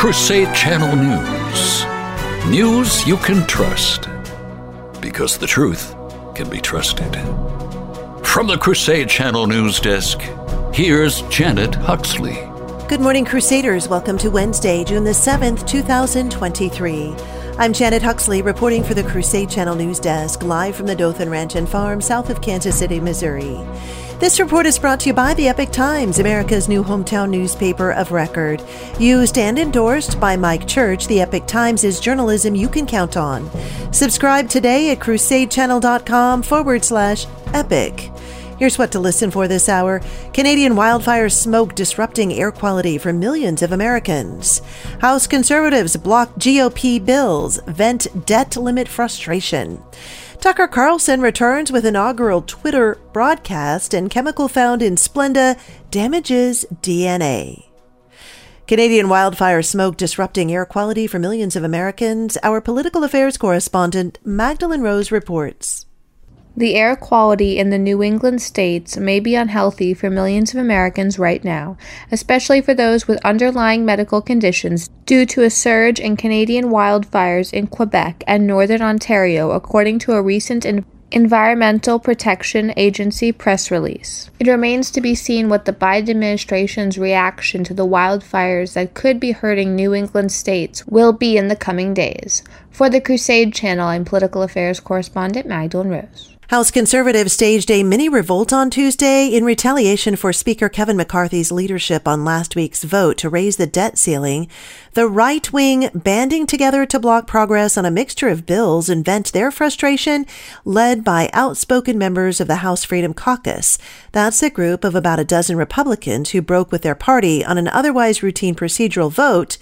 Crusade Channel News. News you can trust. Because the truth can be trusted. From the Crusade Channel News Desk, here's Janet Huxley. Good morning, Crusaders. Welcome to Wednesday, June the 7th, 2023. I'm Janet Huxley reporting for the Crusade Channel News Desk, live from the Dothan Ranch and Farm south of Kansas City, Missouri. This report is brought to you by the Epoch Times, America's new hometown newspaper of record. Used and endorsed by Mike Church, the Epoch Times is journalism you can count on. Subscribe today at crusadechannel.com forward slash epic. Here's what to listen for this hour Canadian wildfire smoke disrupting air quality for millions of Americans. House conservatives block GOP bills, vent debt limit frustration. Tucker Carlson returns with inaugural Twitter broadcast, and chemical found in Splenda damages DNA. Canadian wildfire smoke disrupting air quality for millions of Americans. Our political affairs correspondent Magdalene Rose reports. The air quality in the New England states may be unhealthy for millions of Americans right now, especially for those with underlying medical conditions due to a surge in Canadian wildfires in Quebec and northern Ontario, according to a recent in- Environmental Protection Agency press release. It remains to be seen what the Biden administration's reaction to the wildfires that could be hurting New England states will be in the coming days. For the Crusade Channel, I'm political affairs correspondent Magdalene Rose. House conservatives staged a mini revolt on Tuesday in retaliation for Speaker Kevin McCarthy's leadership on last week's vote to raise the debt ceiling. The right wing banding together to block progress on a mixture of bills and vent their frustration, led by outspoken members of the House Freedom Caucus. That's a group of about a dozen Republicans who broke with their party on an otherwise routine procedural vote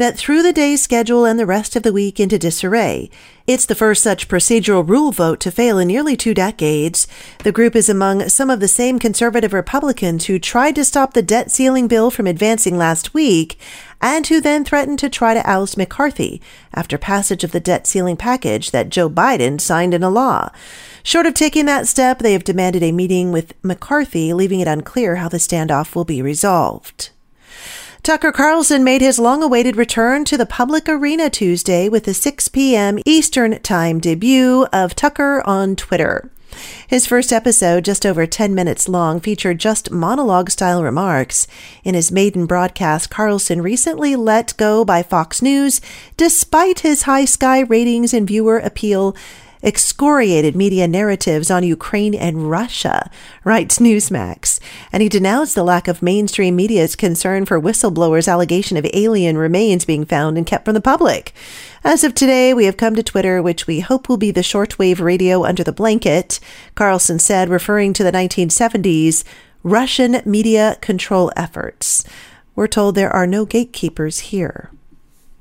that threw the day's schedule and the rest of the week into disarray. It's the first such procedural rule vote to fail in nearly two decades. The group is among some of the same conservative Republicans who tried to stop the debt ceiling bill from advancing last week and who then threatened to try to oust McCarthy after passage of the debt ceiling package that Joe Biden signed into law. Short of taking that step, they have demanded a meeting with McCarthy, leaving it unclear how the standoff will be resolved. Tucker Carlson made his long awaited return to the public arena Tuesday with a 6 p.m. Eastern Time debut of Tucker on Twitter. His first episode, just over 10 minutes long, featured just monologue style remarks. In his maiden broadcast, Carlson recently let go by Fox News, despite his high sky ratings and viewer appeal excoriated media narratives on Ukraine and Russia, writes Newsmax. And he denounced the lack of mainstream media's concern for whistleblowers' allegation of alien remains being found and kept from the public. As of today, we have come to Twitter, which we hope will be the shortwave radio under the blanket, Carlson said, referring to the 1970s Russian media control efforts. We're told there are no gatekeepers here.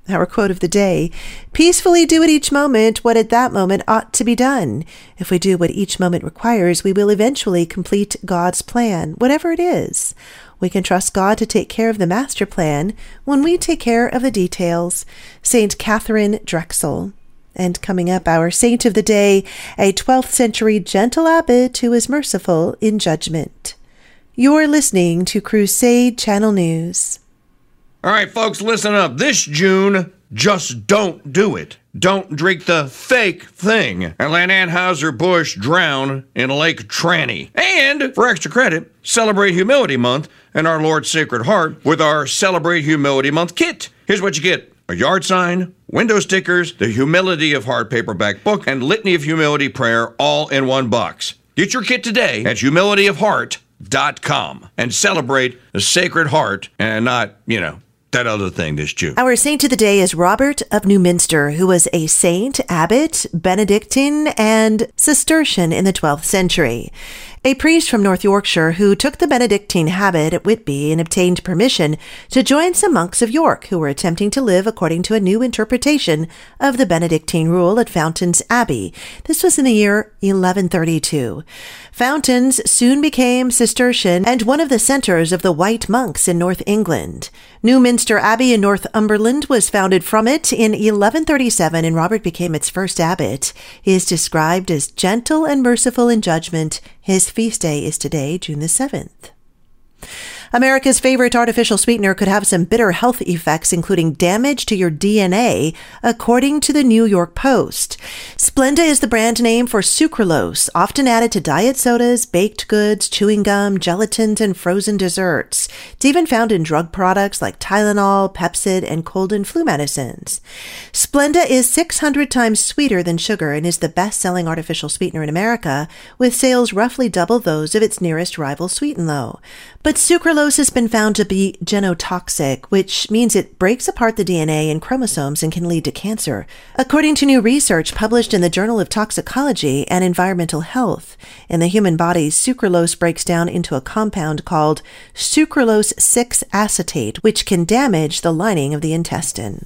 Our quote of the day Peacefully do at each moment what at that moment ought to be done. If we do what each moment requires, we will eventually complete God's plan, whatever it is. We can trust God to take care of the master plan when we take care of the details. St. Catherine Drexel. And coming up, our saint of the day, a 12th century gentle abbot who is merciful in judgment. You're listening to Crusade Channel News. All right, folks, listen up. This June, just don't do it. Don't drink the fake thing and let Anheuser-Busch drown in Lake Tranny. And for extra credit, celebrate Humility Month and our Lord's Sacred Heart with our Celebrate Humility Month kit. Here's what you get a yard sign, window stickers, the Humility of Heart paperback book, and Litany of Humility prayer all in one box. Get your kit today at humilityofheart.com and celebrate the Sacred Heart and not, you know, that other thing this June. Our saint of the day is Robert of Newminster, who was a saint, abbot, Benedictine, and Cistercian in the 12th century. A priest from North Yorkshire who took the Benedictine habit at Whitby and obtained permission to join some monks of York who were attempting to live according to a new interpretation of the Benedictine rule at Fountains Abbey. This was in the year 1132. Fountains soon became Cistercian and one of the centers of the White Monks in North England. Newminster Abbey in Northumberland was founded from it in 1137 and Robert became its first abbot. He is described as gentle and merciful in judgment. His feast day is today, June the 7th. America's favorite artificial sweetener could have some bitter health effects, including damage to your DNA, according to the New York Post. Splenda is the brand name for sucralose, often added to diet sodas, baked goods, chewing gum, gelatins, and frozen desserts. It's even found in drug products like Tylenol, Pepcid, and cold and flu medicines. Splenda is 600 times sweeter than sugar and is the best selling artificial sweetener in America, with sales roughly double those of its nearest rival, Sweet and Low. But sucralose has been found to be genotoxic, which means it breaks apart the DNA and chromosomes and can lead to cancer, according to new research published in the Journal of Toxicology and Environmental Health. In the human body, sucralose breaks down into a compound called sucralose 6 acetate, which can damage the lining of the intestine.